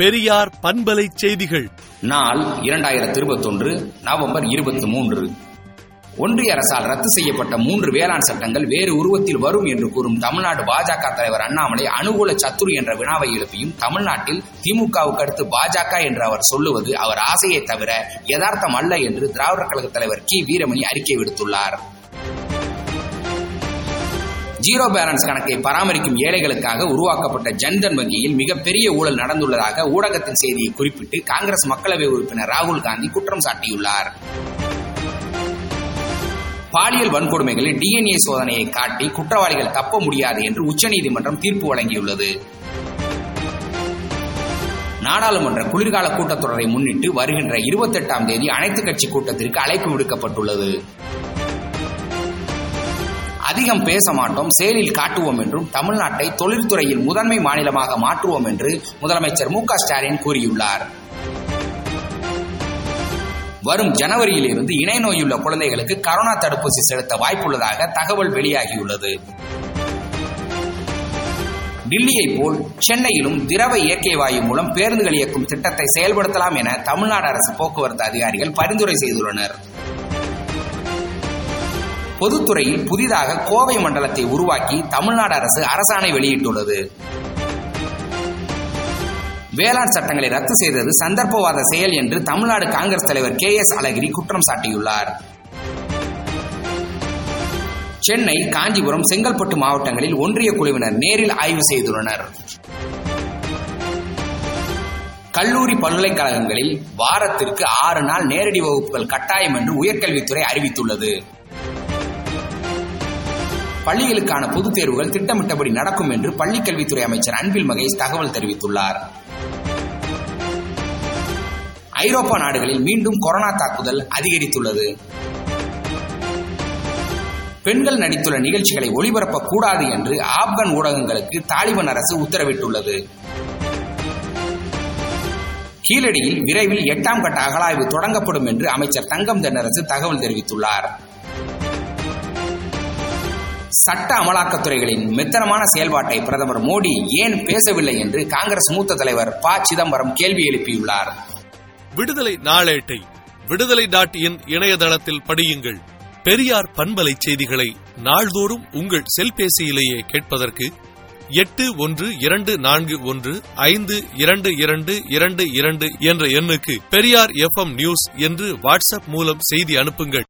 பெரியார் பண்பலை செய்திகள். நாள் இரண்டாயிரத்தி இருபத்தொன்று நவம்பர் இருபத்தி மூன்று ஒன்றிய அரசால் ரத்து செய்யப்பட்ட மூன்று வேளாண் சட்டங்கள் வேறு உருவத்தில் வரும் என்று கூறும் தமிழ்நாடு பாஜக தலைவர் அண்ணாமலை அனுகூல சத்துரு என்ற வினாவை எழுப்பியும் தமிழ்நாட்டில் திமுகவுக்கு அடுத்து பாஜக என்று அவர் சொல்லுவது அவர் ஆசையை தவிர யதார்த்தம் அல்ல என்று திராவிடர் கழக தலைவர் கி. வீரமணி அறிக்கை விடுத்துள்ளார். ஜீரோ பேலன்ஸ் கணக்கை பராமரிக்கும் ஏழைகளுக்காக உருவாக்கப்பட்ட ஜன்தன் வங்கியில் மிகப்பெரிய ஊழல் நடந்துள்ளதாக ஊடகத்தின் செய்தியை குறிப்பிட்டு காங்கிரஸ் மக்களவை உறுப்பினர் ராகுல் காந்தி குற்றம் சாட்டியுள்ளார். பாலியல் வன்கொடுமைகளில் டிஎன்ஏ சோதனையை காட்டி குற்றவாளிகள் தப்ப முடியாது என்று உச்சநீதிமன்றம் தீர்ப்பு வழங்கியுள்ளது. நாடாளுமன்ற குளிர்கால கூட்டத்தொடரை முன்னிட்டு வருகின்ற இருபத்தெட்டாம் தேதி அனைத்துக் கட்சி கூட்டத்திற்கு அழைப்பு விடுக்கப்பட்டுள்ளது. அதிகம் பேச மாட்டோம் செயலில் காட்டுவோம் என்றும் தமிழ்நாட்டை தொழில்துறையில் முதன்மை மாநிலமாக மாற்றுவோம் என்று முதலமைச்சர் மு ஸ்டாலின் கூறியுள்ளார். வரும் ஜனவரியில் இருந்து இணை நோயுள்ள குழந்தைகளுக்கு கரோனா தடுப்பூசி செலுத்த வாய்ப்புள்ளதாக தகவல் வெளியாகியுள்ளது. டில்லியை போல் சென்னையிலும் திரவ இயற்கை வாயு மூலம் பேருந்துகள் இயக்கும் திட்டத்தை செயல்படுத்தலாம் என தமிழ்நாடு அரசு போக்குவரத்து அதிகாரிகள் பரிந்துரை செய்துள்ளனர். பொதுத்துறையில் புதிதாக கோவை மண்டலத்தை உருவாக்கி தமிழ்நாடு அரசு அரசாணை வெளியிட்டுள்ளது. வேளாண் சட்டங்களை ரத்து செய்தது சந்தர்ப்பவாத செயல் என்று தமிழ்நாடு காங்கிரஸ் தலைவர் கே எஸ் அழகிரி குற்றம் சாட்டியுள்ளார். சென்னை காஞ்சிபுரம் செங்கல்பட்டு மாவட்டங்களில் ஒன்றிய குழுவினர் நேரில் ஆய்வு செய்துள்ளனர். கல்லூரி பல்கலைக்கழகங்களில் வாரத்திற்கு ஆறு நாள் நேரடி வகுப்புகள் கட்டாயம் என்று உயர்கல்வித்துறை அறிவித்துள்ளது. பள்ளிகளுக்கான பொதுத் தேர்வுகள் திட்டமிட்டபடி நடக்கும் என்று பள்ளிக்கல்வித்துறை அமைச்சர் அன்பில் மகேஷ் தகவல் தெரிவித்துள்ளார். ஐரோப்பா நாடுகளில் மீண்டும் கொரோனா தாக்குதல் அதிகரித்துள்ளது. பெண்கள் நடித்துள்ள நிகழ்ச்சிகளை ஒளிபரப்பக் கூடாது என்று ஆப்கான் ஊடகங்களுக்கு தாலிபான் அரசு உத்தரவிட்டுள்ளது. கீழடியில் விரைவில் எட்டாம் கட்ட அகழாய்வு தொடங்கப்படும் என்று அமைச்சர் தங்கம் தென்னரசு தகவல் தெரிவித்துள்ளார். சட்ட அமலாக்கத்துறைகளின் மெத்தனமான செயல்பாட்டை பிரதமர் மோடி ஏன் பேசவில்லை என்று காங்கிரஸ் மூத்த தலைவர் ப. சிதம்பரம் கேள்வி எழுப்பியுள்ளார். விடுதலை நாளேட்டை விடுதலை டாட் இன் இணையதளத்தில் படியுங்கள். பெரியார் பண்பலை செய்திகளை நாள்தோறும் உங்கள் செல்பேசியிலேயே கேட்பதற்கு எட்டு ஒன்று இரண்டு நான்கு ஒன்று ஐந்து இரண்டு இரண்டு இரண்டு இரண்டு என்ற எண்ணுக்கு பெரியார் எஃப் நியூஸ் என்று வாட்ஸ்அப் மூலம் செய்தி அனுப்புங்கள்.